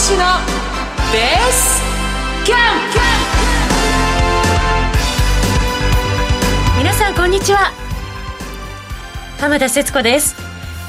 志のベースキャンプ皆さんこんにちは。浜田節子です。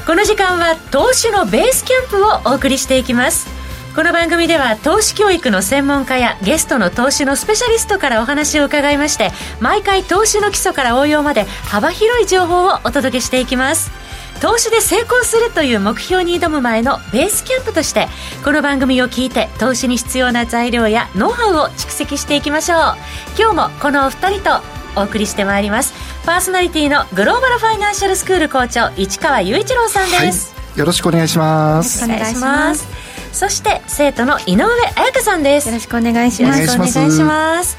この時間は投資のベースキャンプをお送りしていきます。この番組では投資教育の専門家やゲストの投資のスペシャリストからお話を伺いまして毎回投資の基礎から応用まで幅広い情報をお届けしていきます。投資で成功するという目標に挑む前のベースキャンプとしてこの番組を聞いて投資に必要な材料やノウハウを蓄積していきましょう。今日もこのお二人とお送りしてまいります。パーソナリティのグローバルファイナンシャルスクール校長市川雄一郎さんです、はい、よろしくお願いします。お願いしますそして生徒の井上彩香さんです。よろしくお願いします。よろしくお願いします。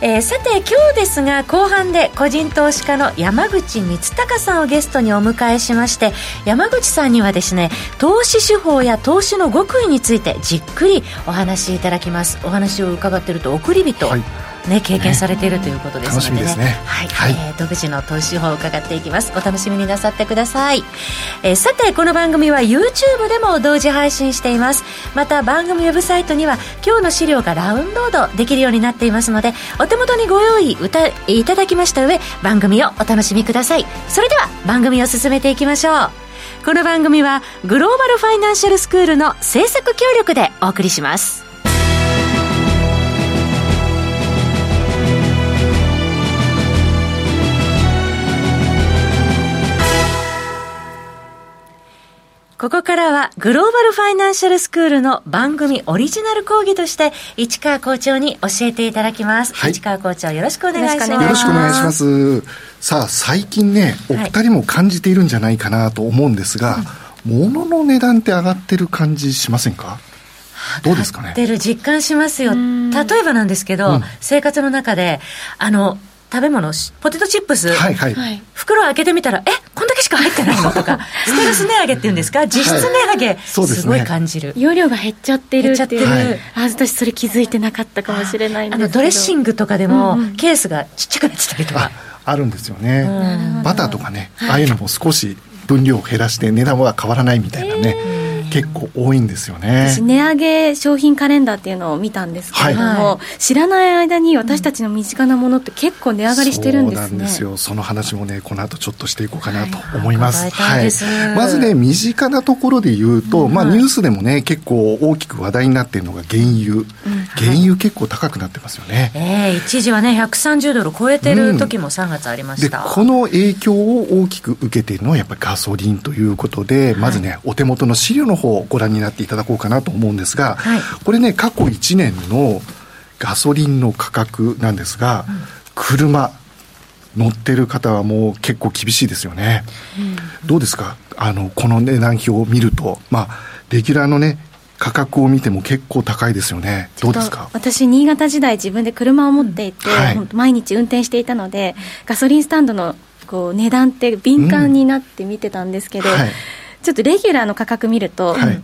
えー、さて今日ですが後半で個人投資家の山口光隆さんをゲストにお迎えしまして山口さんにはですね投資手法や投資の極意についてじっくりお話しいただきます。お話を伺っていると送り人、はいね、経験されているということですのでね、ねね。はい、はい、えー、独自の投資法を伺っていきます。お楽しみになさってください、えー、さてこの番組は YouTube でも同時配信しています。また番組ウェブサイトには今日の資料がダウンロードできるようになっていますのでお手元にご用意いただきました上番組をお楽しみください。それでは番組を進めていきましょう。この番組はグローバルファイナンシャルスクールの制作協力でお送りしますここからはグローバルファイナンシャルスクールの番組オリジナル講義として市川校長に教えていただきます、はい、市川校長よろしくお願いします。よろしくお願いします。さあ最近ねお二人も感じているんじゃないかなと思うんですが、はい、物の値段って上がってる感じしませんか？どうですかね？てる実感しますよ。例えばなんですけど、うん、生活の中であの食べ物、ポテトチップス、はいはい、袋開けてみたら、えこんだけしか入ってないの？とか、ステルス値上げっていうんですか、実質値上げ、はい、すごい感じる、容量が減っちゃってるっていう、はい、あ私、それ気づいてなかったかもしれないんですけど。あのドレッシングとかでも、うんうん、ケースがちっちゃくなってたりとか。あるんですよね、バターとかね、ああいうのも少し分量を減らして値段は変わらないみたいなね。えー結構多いんですよね。私値上げ商品カレンダーっていうのを見たんですけれども、はい、知らない間に私たちの身近なものって結構値上がりしてるんですね、そうなんですよ。その話もねこの後ちょっとしていこうかなと思います、はい、はい、まずね身近なところで言うと、うん、まあニュースでもね結構大きく話題になっているのが原油、うん、原油結構高くなってますよね、ええー、一時はね130ドル超えてる時も3月ありました、うん、この影響を大きく受けているのはやっぱりガソリンということで、まずねお手元の資料の方をご覧になっていただこうかなと思うんですが、はい、これね過去1年のガソリンの価格なんですが、うん、車乗ってる方はもう結構厳しいですよね、うん、どうですか？あのこの値段表を見るとまあレギュラーのね価格を見ても結構高いですよね。どうですか？私新潟時代自分で車を持っていて、はい、毎日運転していたのでガソリンスタンドのこう値段って敏感になって見てたんですけど、うん。はい、ちょっとレギュラーの価格見ると、はい。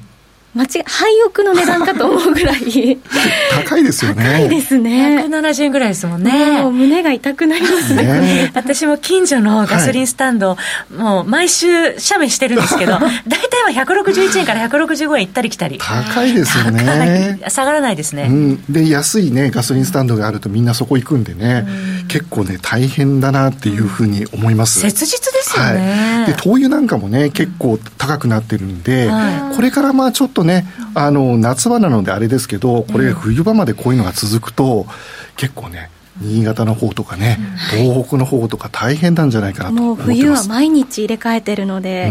間違廃屋の値段かと思うぐらい。高いですよね。高いですね。170円ぐらいですもんね。もう胸が痛くなりますね。ね。私も近所のガソリンスタンド、はい、もう毎週写メしてるんですけど 大体は161円から165円行ったり来たり。高いですよね。下がらないですね、うん、で安いねガソリンスタンドがあるとみんなそこ行くんでね、うん、結構ね大変だなっていうふうに思います、切実ですよね、はい、で灯油なんかもね結構高くなってるんで、はい、これからまあちょっとね、あの夏場なのであれですけど、これ、冬場までこういうのが続くと、結構ね、新潟の方とかね、東北の方とか大変なんじゃないかなともう冬は毎日入れ替えてるので、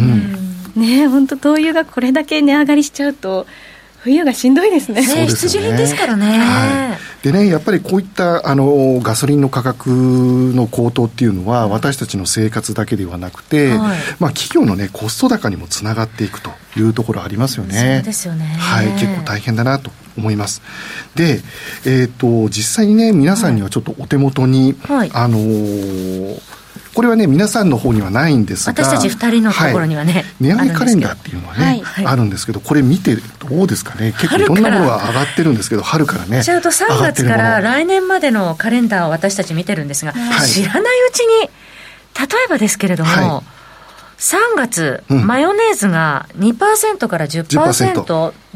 うん、ね本当、灯油がこれだけ値上がりしちゃうと、冬がしんどいですね。ね必需品ですからね。はい、でね、やっぱりこういったあのガソリンの価格の高騰っていうのは、私たちの生活だけではなくて、はい、まあ企業のねコスト高にもつながっていくというところありますよね。そうですよね。はい、結構大変だなと思います。で、えっ、ー、と実際にね皆さんにはちょっとお手元に、はい、あのーこれはね皆さんの方にはないんですが私たち2人のところにはね、はい、値上げカレンダーっていうのはね、はい、あるんですけどこれ見てどうですかね？結構いろんなものが上がってるんですけど春からね。ちょうど3月から来年までのカレンダーを私たち見てるんですが、はい、知らないうちに例えばですけれども、3月、うん、マヨネーズが2%から10%、10%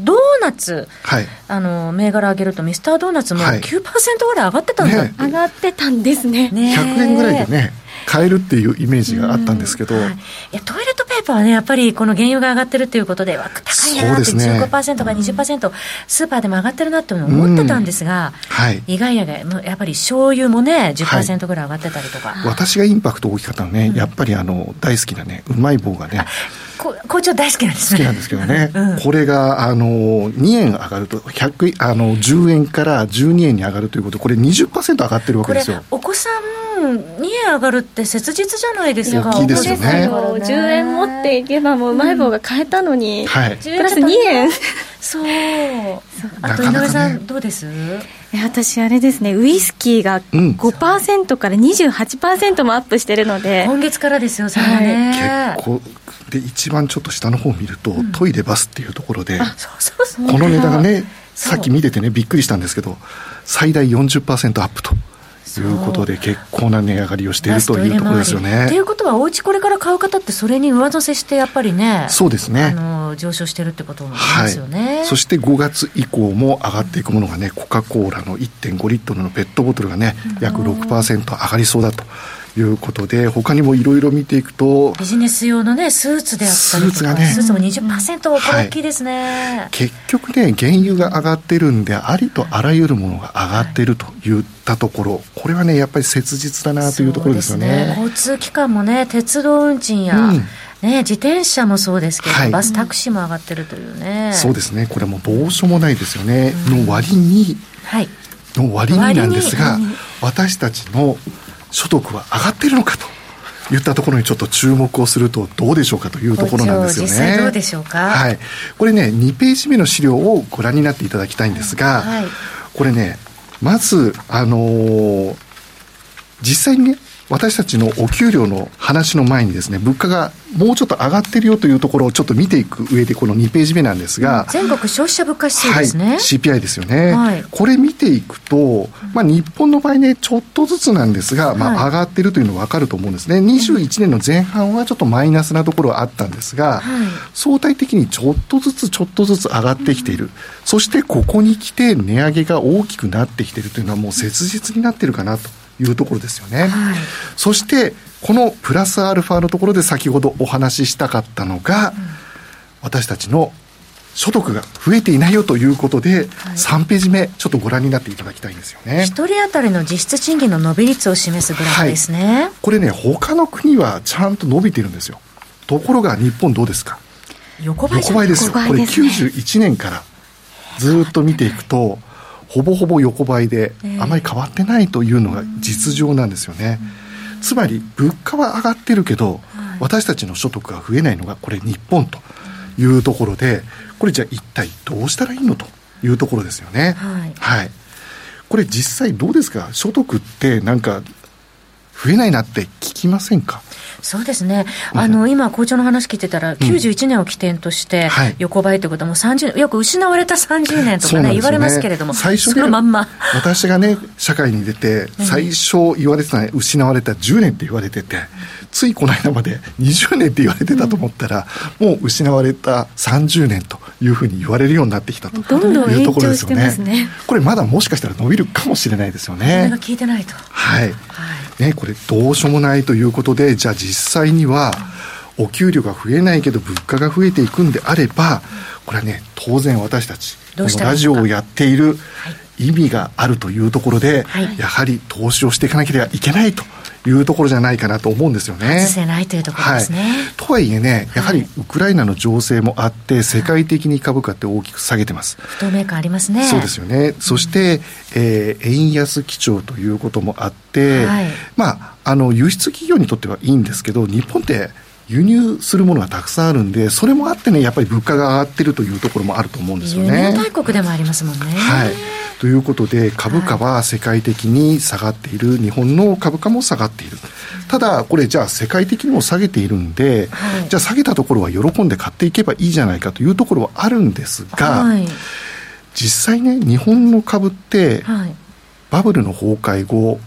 ドーナツ、はい、あの銘柄上げると、ミスタードーナツも9%ぐらい上がってたんだ、ね、上がってたんですね。ね100円ぐらいでね買えるっていうイメージがあったんですけど、はい、いやトイレットペーパーはね、やっぱりこの原油が上がってるっていうことで、高いなって、15%か20%、スーパーでも上がってるなって思ってたんですが、はい、意外やが、やっぱり醤油もね、10%ぐらい上がってたりとか。私がインパクト大きかったのね、やっぱりあの大好きなね、うまい棒がね。校長大好きなんですね。好きなんですけどね。うん、これが、あの、2円上がると、100、あの、10円から12円に上がるということ、これ20%上がってるわけですよ。お子さん2円上がるって切実じゃないですか。大きいですよね。10円持っていけばもううまい棒が買えたのに、うんはい、プラス2円。そう。あと井上さん、どうです？私、あれですね、ウイスキーが5%から28%もアップしてるので、今月からですよ、それはね、はい、結構、で一番ちょっと下の方を見ると、うん、トイレバスっていうところで、この値段がね、さっき見ててね、びっくりしたんですけど、最大40%アップと。いうことで、結構な値上がりをしているというところですよね。ということは、お家これから買う方って、それに上乗せして、やっぱりね、そうですねあの上昇してるってことなんですよね、はい、そして5月以降も上がっていくものがね、コカ・コーラの1.5リットルのペットボトルがね、約6%上がりそうだと。いうことで、他にもいろいろ見ていくと、ビジネス用のね、スーツであったりとか、スーツがね、スーツも20%、これ大きいですね、はい、結局ね、原油が上がってるんで、ありとあらゆるものが上がってるといったところ、これはね、やっぱり切実だなというところですよね。ね。交通機関もね、鉄道運賃や、うん。ね、自転車もそうですけど、はい、バス、タクシーも上がってるというね、そうですね、これもどうしようもないですよね、うん、の割に、はい、の割になんですが、私たちの所得は上がっているのかと。言ったところにちょっと注目をするとどうでしょうかというところなんですよね。どうでしょうか。はい。これね、2ページ目の資料をご覧になっていただきたいんですが、はい、これね、まず、あのー、実際にね、私たちのお給料の話の前にですね、物価がもうちょっと上がってるよというところをちょっと見ていく上で、この2ページ目なんですが、全国消費者物価指数ですね。はい、CPI ですよね、はい、これ見ていくと、まあ、日本の場合ね、ちょっとずつなんですが、まあ、上がってるというのは分かると思うんですね。21年の前半はちょっとマイナスなところはあったんですが、はい、相対的にちょっとずつちょっとずつ上がってきている。そしてここに来て値上げが大きくなってきているというのはもう切実になってるかなと。いうところですよね。はい、そしてこのプラスアルファのところで先ほどお話ししたかったのが、うん、私たちの所得が増えていないよということで、はい、3ページ目、ちょっとご覧になっていただきたいんですよね。一人当たりの実質賃金の伸び率を示すグラフですね。はい、これね、他の国はちゃんと伸びてるんですよ。ところが日本どうですか？横ばいですよ。これ91年からずっと見ていくと、ほぼほぼ横ばいで、あまり変わってないというのが実情なんですよね。つまり物価は上がってるけど、私たちの所得が増えないのがこれ日本というところでこれじゃあ一体どうしたらいいのというところですよね。はい、はい、これ実際どうですか？所得ってなんか増えないなって聞きませんか？そうですね、あの今、校長の話聞いてたら、91年を起点として、横ばいということは、もう30年、よく失われた30年とかね、言われますけれども、最初そのまんま。私がね、社会に出て、最初言われてた、失われた10年って言われてて、ついこの間まで20年って言われてたと思ったら、もう失われた30年というふうに言われるようになってきたというところですよね。これまだもしかしたら伸びるかもしれないですよね。聞いてないと。はい。はい、ね、これどうしようもないということで、じゃあ実際には、お給料が増えないけど物価が増えていくんであれば、これはね、当然私たち、このラジオをやっている意味があるというところで、はい、やはり投資をしていかなければいけないというところじゃないかなと思うんですよね。外せないというところですね。はい、とはいえね、やはりウクライナの情勢もあって、世界的に株価って大きく下げてます。不透明感ありますね。そうですよね。そして、えー、円安基調ということもあって、はい、まあ、あの、輸出企業にとってはいいんですけど、日本って輸入するものがたくさんあるんで、それもあってね、やっぱり物価が上がってるというところもあると思うんですよね。輸入大国でもありますもんね。はい。ということで、株価は世界的に下がっている、日本の株価も下がっている。ただ、これじゃあ世界的にも下げているんで、はい、じゃあ下げたところは喜んで買っていけばいいじゃないかというところはあるんですが、はい、実際ね、日本の株って、バブルの崩壊後、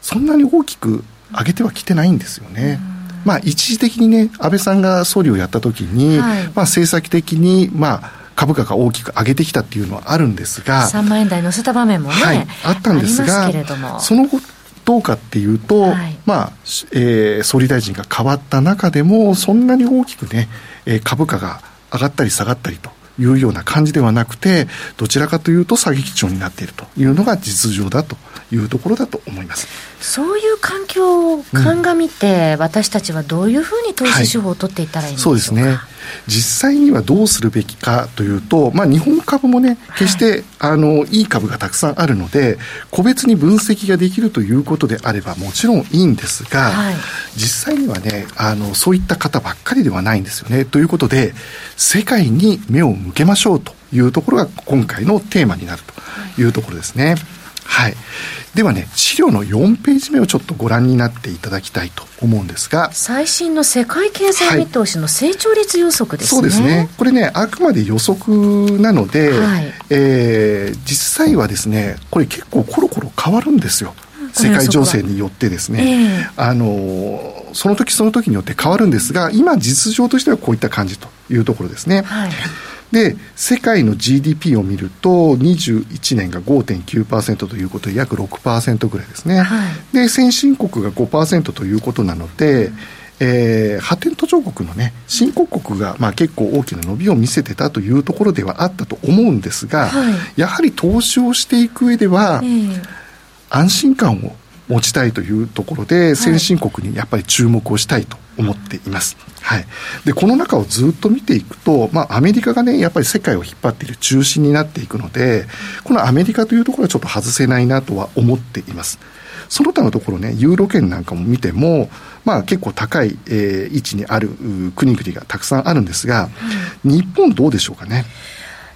そんなに大きく上げてはきてないんですよね。まあ、一時的にね、安倍さんが総理をやったときに、はい、まあ、政策的に、まあ、株価が大きく上げてきたっていうのはあるんですが、3万円台乗せた場面もね、はい、あったんですが、その後、どうかっていうと、はい、まあ、えー、総理大臣が変わった中でも、そんなに大きくね、えー、株価が上がったり下がったりというような感じではなくて、どちらかというと下げ基調になっているというのが実情だというところだと思います。そういう環境を鑑みて、うん、私たちはどういうふうに投資手法を取っていったらいいんでしょうか、はい、そうですね。実際にはどうするべきかというと、まあ、日本株もね、決して、はい、あのいい株がたくさんあるので、個別に分析ができるということであれば、もちろんいいんですが、はい、実際にはねあの、そういった方ばっかりではないんですよね。ということで、世界に目を向けましょうというところが今回のテーマになるというところですね。はい。ではね、資料の4ページ目をちょっとご覧になっていただきたいと思うんですが。最新の世界経済見通しの成長率予測ですね。そうですね。これね、あくまで予測なので、はい、えー、実際はですね、これ結構コロコロ変わるんですよ。世界情勢によってですね、えー、あのその時その時によって変わるんですが今実情としてはこういった感じというところですね。はいで、世界の GDP を見ると、21年が5.9%ということで、約6%ぐらいですね。はい、で、先進国が5%ということなので、えー、発展途上国のね、新興国が、まあ、結構大きな伸びを見せてたというところではあったと思うんですが、はい、やはり投資をしていく上では、えー、安心感を持ちたいというところで、先進国にやっぱり注目をしたいと思っています。はい。で、この中をずっと見ていくと、まあ、アメリカがね、やっぱり世界を引っ張っている中心になっていくので、このアメリカというところはちょっと外せないなとは思っています。その他のところね、ユーロ圏なんかも見ても、まあ結構高い、えー、位置にある国々がたくさんあるんですが、うん、日本どうでしょうかね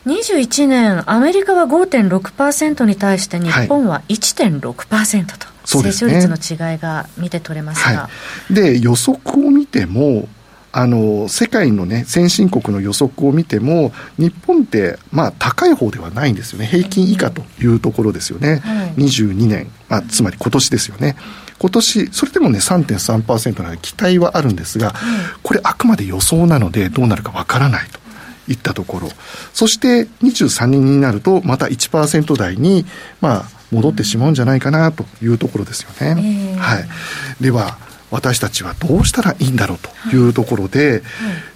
？21年、アメリカは5.6%に対して日本は1.6%と、はい、成長率の違いが見て取れますが。はい、で、予測を見ても、あの世界のね先進国の予測を見ても日本ってまあ高い方ではないんですよね。平均以下というところですよね、はい、22年、まあ、つまり今年ですよね。今年それでもね3.3%なので期待はあるんですが、これあくまで予想なのでどうなるかわからないといったところ。そして23年になるとまた1%台にまあ戻ってしまうんじゃないかなというところですよね、えー、はい。では私たちはどうしたらいいんだろうとい。うところで、はい。はい、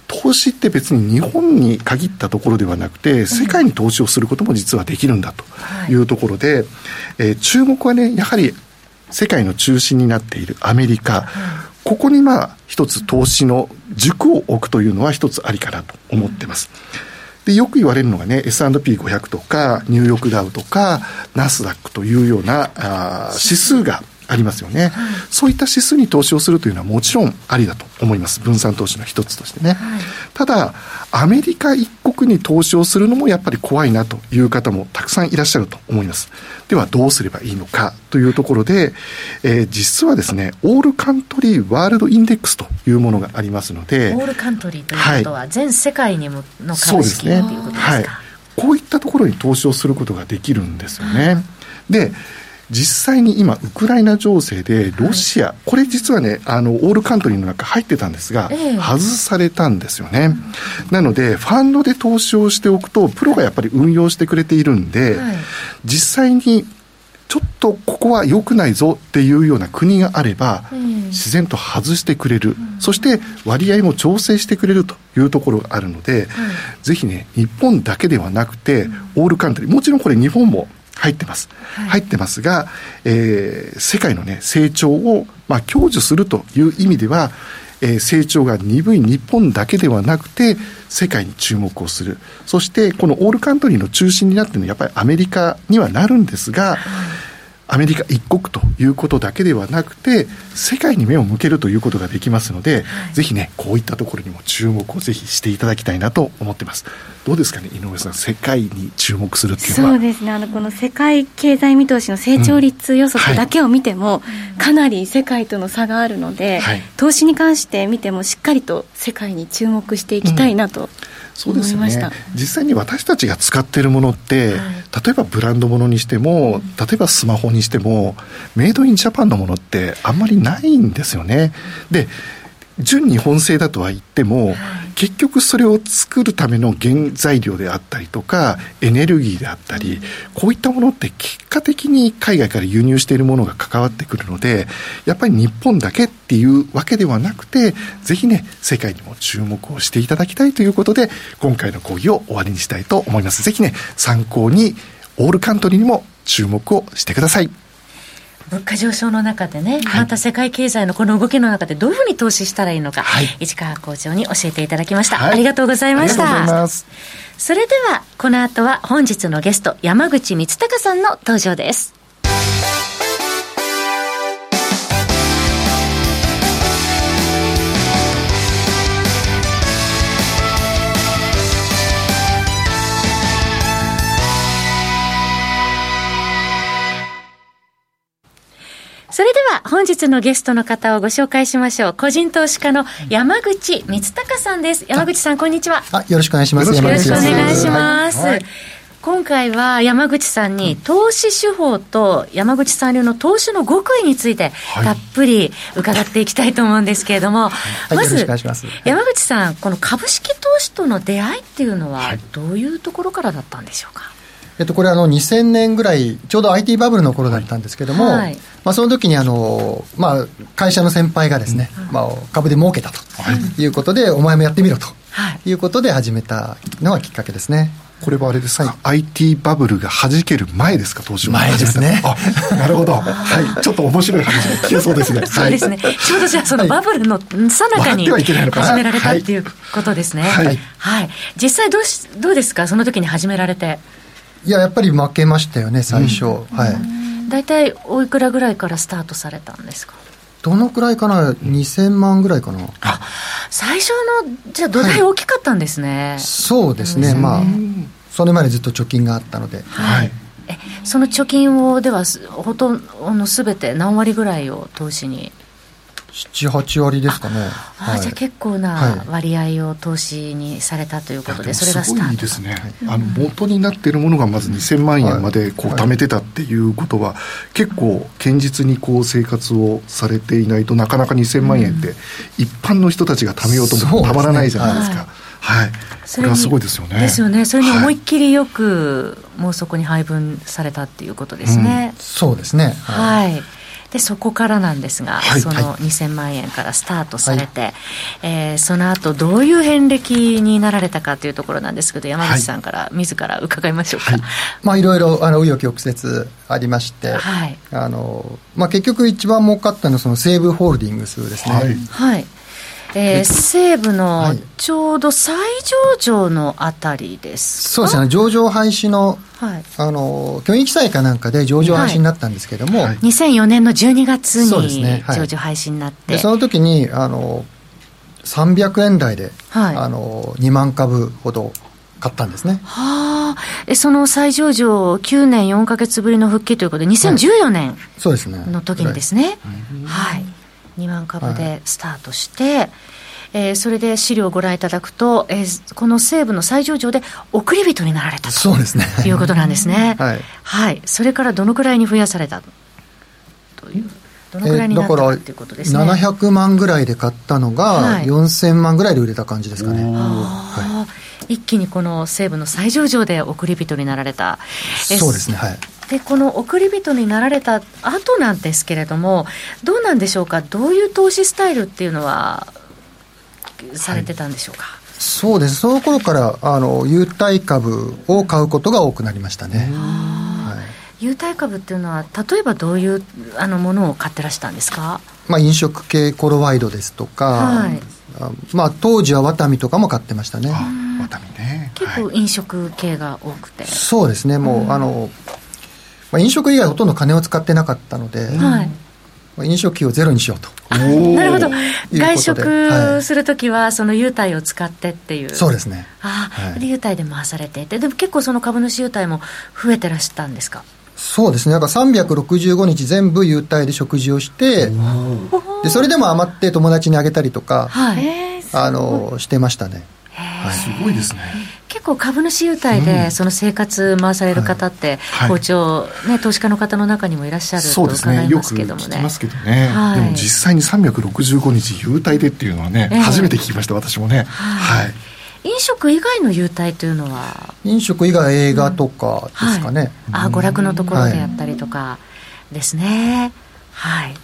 投資って別に日本に限ったところではなくて、世界に投資をすることも実はできるんだとい。うところで、はい、えー、注目はね、やはり世界の中心になっているアメリカ、ここにまあ一つ投資の軸を置くというのは一つありかなと思ってます。で、よく言われるのがね、S&P500 とか、ニューヨークダウとか、ナスダックというようなあ指数がありますよね、はい、そういった指数に投資をするというのはもちろんありだと思います。分散投資の一つとしてね、はい、ただアメリカ一国に投資をするのもやっぱり怖いなという方もたくさんいらっしゃると思います。ではどうすればいいのかというところで、えー、実はですねオールカントリーワールドインデックスというものがありますのでオールカントリーということは、全世界にもの株式、ね、ということですか、はい、こういったところに投資をすることができるんですよね、で実際に今、ウクライナ情勢でロシア、はい、これ実はね、あの、オールカントリーの中入ってたんですが、えー、外されたんですよね。なので、ファンドで投資をしておくと、プロがやっぱり運用してくれているんで、はい、実際にちょっとここは良くないぞっていうような国があれば、自然と外してくれる、そして割合も調整してくれるというところがあるので、ぜひね、日本だけではなくて、オールカントリー、もちろんこれ日本も入ってます。はい、入ってますが、えー、世界のね、成長を、まあ、享受するという意味では、えー、成長が鈍い日本だけではなくて、世界に注目をする。そして、このオールカントリーの中心になっているのは、やっぱりアメリカにはなるんですが、はいアメリカ一国ということだけではなくて、世界に目を向けるということができますので、はい、ぜひね、こういったところにも注目をぜひしていただきたいなと思ってます。どうですかね、井上さん、世界に注目するっていうのは。そうですね、あのこの世界経済見通しの成長率予測だけを見ても、うんはい、かなり世界との差があるので、はい、投資に関して見ても、しっかりと世界に注目していきたいなと。うんそうですよね。実際に私たちが使っているものって、はい、例えばブランドものにしても、例えばスマホにしてもメイドインジャパンのものってあんまりないんですよね。で純日本製だとは言っても、結局それを作るための原材料であったりとか、エネルギーであったり、こういったものって結果的に海外から輸入しているものが関わってくるので、やっぱり日本だけっていうわけではなくて、ぜひね、世界にも注目をしていただきたいということで、今回の講義を終わりにしたいと思います。ぜひね、参考に、オールカントリーにも注目をしてください。物価上昇の中でね、はい、また世界経済のこの動きの中でどういうふうに投資したらいいのか、はい、市川校長に教えていただきました、はい、ありがとうございました。それではこの後は本日のゲスト山口光隆さんの登場です本日のゲストの方をご紹介しましょう。個人投資家の山口光隆さんです。山口さん、こんにちは。あ、よろしくお願いします。よろしくお願いします。はい今回は山口さんに投資手法と山口さん流の投資の極意についてたっぷり伺っていきたいと思うんですけれども、はい、まず山口さん、この株式投資との出会いっていうのは、どういうところからだったんでしょうか？えっと、これあの2000年ぐらいちょうど IT バブルの頃だったんですけども、はい、まあ、その時にあの、まあ、会社の先輩がですね、うん、まあ、株で儲けたということで、お前もやってみろということで始めたのがきっかけですね。これはあれですか、はい、IT バブルが弾ける前ですか、投資を前ですね。あ、なるほど。はい。ちょっと面白い話が聞けそうですね。そうですね。ちょうどじゃあ、そのバブルのさなかに始められたっていうことですね。はい。はい。実際どうし、どうですか、その時に始められて。いややっぱり負けましたよね最初、うん、はい大体おいくらぐらいからスタートされたんですか？どのくらいかな？2000万ぐらいかな。あ最初のじゃあ土台大きかったんですね、はい、そうですね、まあそれまでずっと貯金があったので。はい、えその貯金をではほとんどすべて何割ぐらいを投資に78割ですかね。あ、はい、じゃあ結構な割合を投資にされたということで、それがスタートですね、あの元になっているものがまず2000万円までこう貯めてたっていうことは、結構堅実にこう生活をされていないとなかなか2000万円って一般の人たちが貯めようともたまらないじゃないですか。はい、それはすごいですよね。ですよね。それに思いっきりよく、もうそこに配分されたっていうことですね。うん、そうですね。はい、はいでそこからなんですが、はい、その2000万円からスタートされて、はい、えー、その後どういう遍歴になられたかというところなんですけど山口さんから自ら伺いましょうか、はい。まあ、いろいろあの紆余曲折ありまして、はい。あのまあ、結局一番儲かったのはその西武ホールディングスですね。はいえー、西武のちょうど再上場のあたりですそうですね、上場廃止の、はい、あの教員記載かなんかで上場廃止になったんですけれども、はい、2004年の12月に、ね。はい、上場廃止になって。その時にあの300円台で、はい、あの2万株ほど買ったんですね。はあ、その再上場9年4か月ぶりの復帰ということで、2014年の時にですね、はい、2万株でスタートして、はい、えー、それで資料をご覧いただくと、えー、この西部の再上場で送り人になられたとそうですねいうことなんですね。はい、はい、それからどのくらいに増やされた？という。どのくらいになったかっていうことですね。700万ぐらいで買ったのが、4000万ぐらいで売れた感じですかね。はい、一気にこの西部の最上場で送り人になられた。そうですね。はい。でこの送り人になられた後なんですけれどもどうなんでしょうか？どういう投資スタイルっていうのはされてたんでしょうか、はい、そうです。その頃からあの優待株を買うことが多くなりましたね、はい、優待株っていうのは例えばどういうあのものを買ってらしたんですか、まあ、飲食系コロワイドですとか、はい、まあ、当時はワタミとかも買ってましたね。ワタミね。結構飲食系が多くて、そうですね。もう、あのまあ、飲食以外ほとんど金を使ってなかったので、はい。まあ、飲食費をゼロにしようと。なるほど。外食するときはその優待を使ってっていう。そうですね。ああ、はい、で優待で回されて。ででも結構その株主優待も増えてらしたんですか？そうですね。なんか365日全部優待で食事をしてでそれでも余って友達にあげたりとか、はい、あのしてましたね、はい、すごいですね結構株主優待でその生活回される方って、好調、ね、投資家の方の中にもいらっしゃると伺いますけどもね。ねますけどね、はい、でも実際に365日優待でっていうのはね、えー、初めて聞きました私もね。はい、はい。飲食以外の優待というのは？飲食以外映画とかですかね、あ娯楽のところでやったりとかですね、はい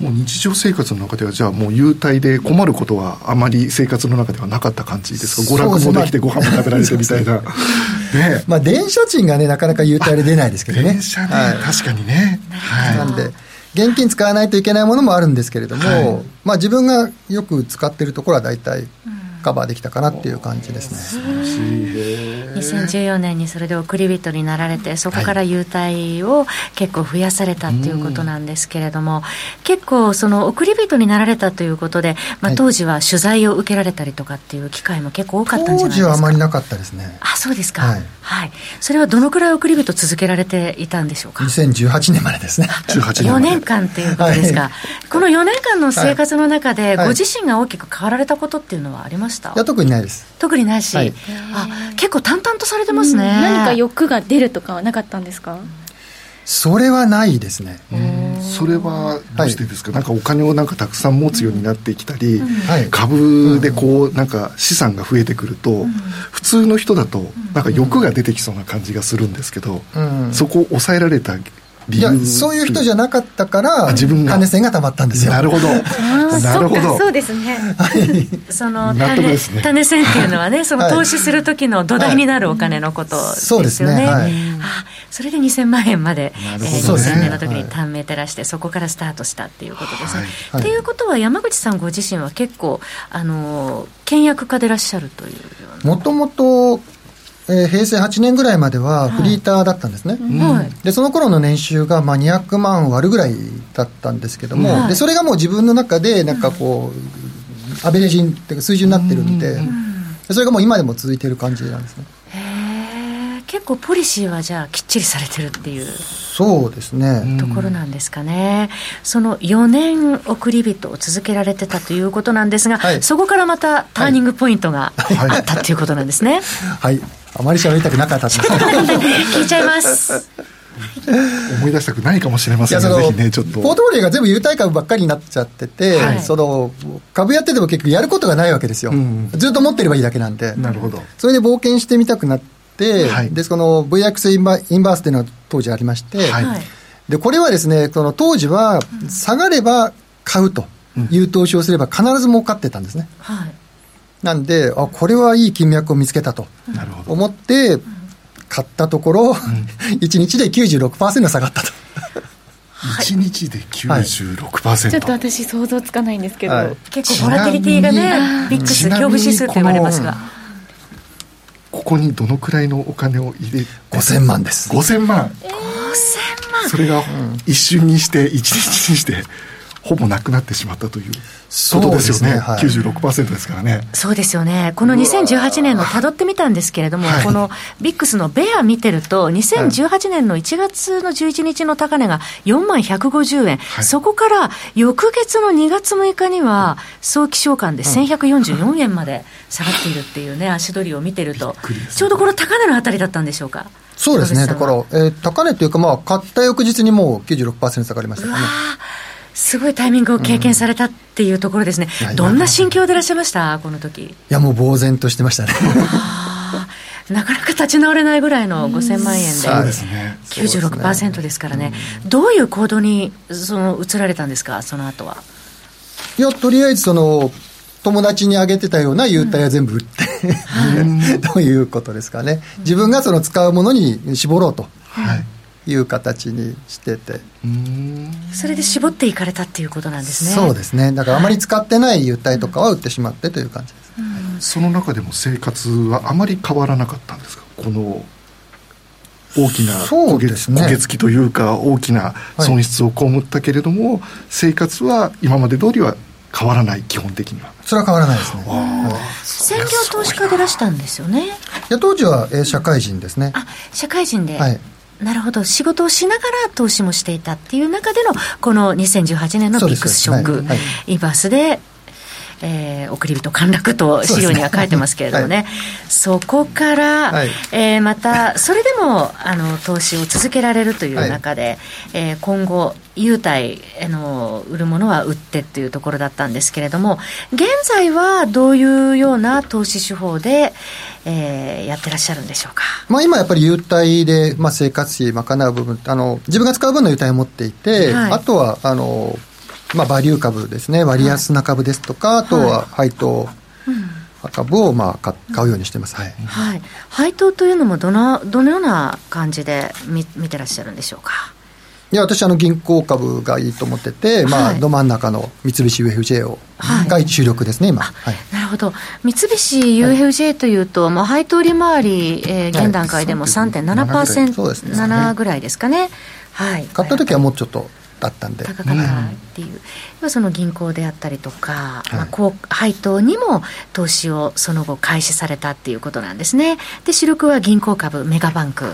もう日常生活の中ではじゃあもう優待で困ることはあまり生活の中ではなかった感じですか？娯楽もできてご飯も食べられてみたいな。ね。まあ電車賃がねなかなか優待で出ないですけどね。電車ね、はい、確かにね、はい、なんで現金使わないといけないものもあるんですけれども、はい、まあ自分がよく使ってるところは大体、うんカバーできたかなっていう感じですね。2014年にそれで送り人になられてそこから優待を結構増やされたっていうことなんですけれども、結構その送り人になられたということで、まあ、当時は取材を受けられたりとかっていう機会も結構多かったんじゃないですか？当時はあまりなかったですね。あそうですか、はい、はい、それはどのくらい送り人続けられていたんでしょうか？2018年までですね。4年間っていうことですか、はい、この4年間の生活の中で、ご自身が大きく変わられたことっていうのはありました？いや特にないです。特にないし、はい、あ結構淡々とされてますね、何か欲が出るとかはなかったんですか？それはないですね。それはどうしてですか、はい、なんかお金をなんかたくさん持つようになってきたり、うん、株でこうなんか資産が増えてくると、うん、普通の人だとなんか欲が出てきそうな感じがするんですけど、うん、そこを抑えられたいやそういう人じゃなかったから自分が。金銭がたまったんですよ。なるほど。なるほど。そうですね、はい、その種,、ね、種銭っていうのはねその投資する時の土台になるお金のことですよね、はい、あそれで2000万円まで、えー、2000年の時に短命照らして、そこからスタートしたっていうことですね、っていうことは山口さんご自身は結構あの倹約家でいらっしゃるというもともとえー、平成8年ぐらいまではフリーターだったんですね、はい、でその頃の年収がまあ200万割るぐらいだったんですけども、はい、でそれがもう自分の中でなんかこう、アベレージっていうか水準になってるん。で、それがもう今でも続いてる感じなんですね結構ポリシーはじゃあきっちりされてるっていうそうですね。ところなんですかね、その4年送り人を続けられてたということなんですが、はい、そこからまたターニングポイントがあったっていうことなんですね。はい。あまり喋りたくなかったです聞いちゃいます。思い出したくないかもしれませんね、ぜひね、ちょっと。ポートフォリオが全部優待株ばっかりになっちゃってて、はい、その株やってても結局やることがないわけですよ、うん、ずっと持ってればいいだけなんで、なるほど。それで冒険してみたくなって、はい、でその VX インバインバースっていうのが当時ありまして、はい、でこれはですね、その当時は下がれば買うという投資をすれば必ず儲かってたんですね。はい。なんで、あこれはいい金脈を見つけたと思って、買ったところ、うん、1日で96%下がったと。1日で96%、はい、ちょっと私想像つかないんですけど、はい、結構ボラティリティがねビックス恐怖指数と言われますがここにどのくらいのお金を入れ5000万です。5000万。5000万。それが一瞬にして一日にしてほぼなくなってしまったということですよね、ねはい、96%ですからね。そうですよね、この2018年の たどってみたんですけれども、このビックスのベア見てると、2018年の1月の11日の高値が4万150円、はい、そこから翌月の2月6日には、早期償還で1144円まで下がっているっていうね、足取りを見てると、ちょうどこの高値のあたりだったんでしょうか？そうですね、だから、えー、高値というか、まあ、買った翌日にもう96%下がりましたからね。すごいタイミングを経験されたっていうところですね、うん、どんな心境でいらっしゃいました、この時。いや、もう呆然としてましたね。なかなか立ち直れないぐらいの5000万円で、そうですね、96%ですからね、どういう行動にその移られたんですか、その後は。いや、とりあえずその、友達にあげてたような優待は全部売って、うん、ということですかね、自分がその使うものに絞ろうと。はいいう形にしてて。それで絞っていかれたっていうことなんですね。そうですね。だからあまり使ってない優待とかは売ってしまってという感じです、その中でも生活はあまり変わらなかったんですか？この大きな焦げ,、ね、焦げ付きというか大きな損失を被ったけれども、はい、生活は今まで通りは変わらない基本的には。それは変わらないですね、専業投資家でいらしたんですよね。いや当時は、えー、社会人ですね。あ社会人で、はいなるほど、仕事をしながら投資もしていたっていう中での、この2018年のビッグスショック、イバースで、えー、送り人陥落と資料には書いてますけれどもね、そ、ねはい、こから、はい、えー、また、それでもあの投資を続けられるという中で、はい、えー、今後、優待あの売るものは売ってっていうところだったんですけれども、現在はどういうような投資手法で、えー、やってらっしゃるんでしょうか、まあ、今やっぱり優待で、まあ、生活費賄う部分あの、自分が使う分の優待を持っていて、はい、あとはあの、まあ、バリュー株ですね、割安な株ですとか、はい、あとは配当。株をまあ買うようにしてます、はい、はい、配当というのもどのどのような感じで見見てらっしゃるんでしょうか？いや私あの銀行株がいいと思ってて、はい、まあ、ど真ん中の三菱 UFJ を、はい、が主力ですね今、はい、なるほど。三菱 UFJ というと、まあ、配当利回り、えー、現段階でも3.7%、7ぐらいですかね、はい、買った時はもうちょっとだったんで高かったっていう、うん、その銀行であったりとか、はい、まあ、こう配当にも投資をその後開始されたっていうことなんですね。で主力は銀行株メガバンク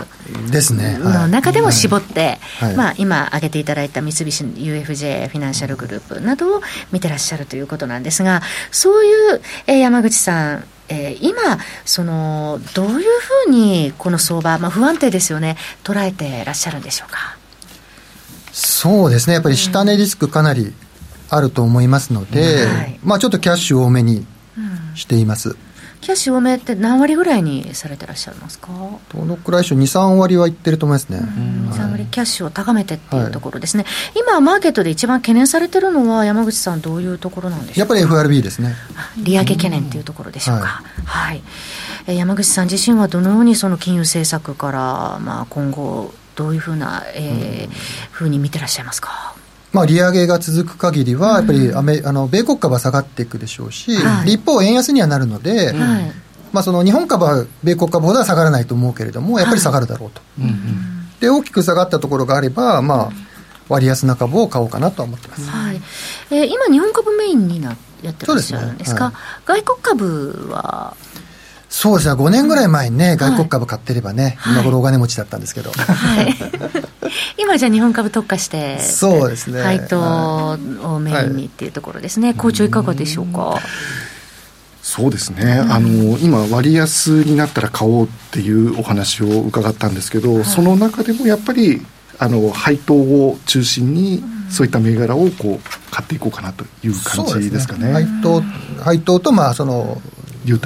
ですね。の中でも絞って、はい、まあ、今挙げていただいた三菱 UFJ フィナンシャルグループなどを見てらっしゃるということなんですがそういう、えー、山口さんえー、今、そのどういうふうにこの相場、まあ、不安定ですよね、捉えてらっしゃるんでしょうか？そうですね、やっぱり下値リスクかなりあると思いますので、うん。はい、まあちょっとキャッシュ多めにしています。キャッシュ多めって何割ぐらいにされてらっしゃいますか？どのくらいでしょう、2、3割はいってると思いますね。2、3割キャッシュを高めてっていうところですね、はい、今、マーケットで一番懸念されてるのは、山口さん、どういうところなんでしょうやっぱり FRB ですね。利上げ懸念っていうところでしょうか。はい、はい、山口さん自身はどのようにその金融政策から、まあ、今後、どういうふうな、えー、ふうに見てらっしゃいますか？まあ、利上げが続く限りは、やっぱりアメ、あの米国株は下がっていくでしょうし、はい、一方、円安にはなるので、はい、まあ、その日本株は米国株ほどは下がらないと思うけれども、やっぱり下がるだろうと。はい、で、大きく下がったところがあれば、まあ、割安な株を買おうかなと思ってます、はい。えー、今、日本株メインになやってらっしゃるんですか、すね。はい、外国株はそうですね、5年ぐらい前にね、外国株買ってればね、今頃お金持ちだったんですけど。はい。今じゃ日本株特化して、そうですね。配当をメインにっていうところですね。好調いかがでしょうか？そうですね、あの今、割安になったら買おうっていうお話を伺ったんですけど、はい、その中でもやっぱりあの配当を中心に、そういった銘柄をこう買っていこうかなという感じですかね。ね配当配当と、まあ、その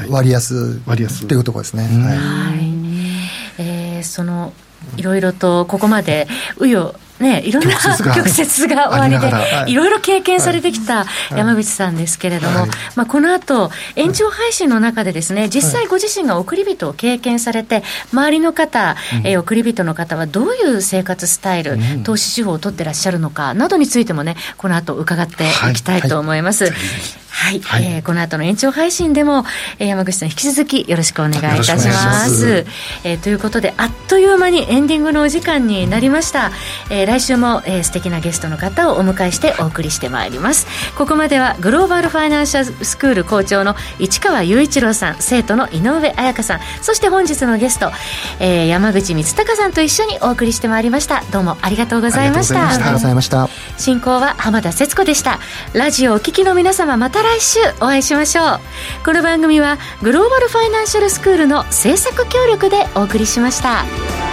割安。割安。っていうところですね。はい、えー、そのいろいろとここまで紆余ね、いろんな曲折が。終わりで、い。ろいろ経験されてきた山口さんですけれども、まあ、この後延長配信の中でですね、実際ご自身が送り人を経験されて、周りの方、え送り人の方はどういう生活スタイル、投資手法を取ってらっしゃるのかなどについてもね、この後伺ってい。きたいと思います。はい、はい、えー、この後の延長配信でも、えー、山口さん引き続きよろしくお願いいたします。えー、ということであっという間にエンディングのお時間になりました。えー、来週も、えー、素敵なゲストの方をお迎えしてお送りしてまいります。ここまではグローバルファイナンシャルスクール校長の市川雄一郎さん生徒の井上彩香さんそして本日のゲスト、えー、山口光隆さんと一緒にお送りしてまいりました。どうもありがとうございました。ありがとうございました。進行は浜田節子でした。ラジオお聞きの皆様また来週お会いしましょうこの番組はグローバルファイナンシャルスクールの制作協力でお送りしました。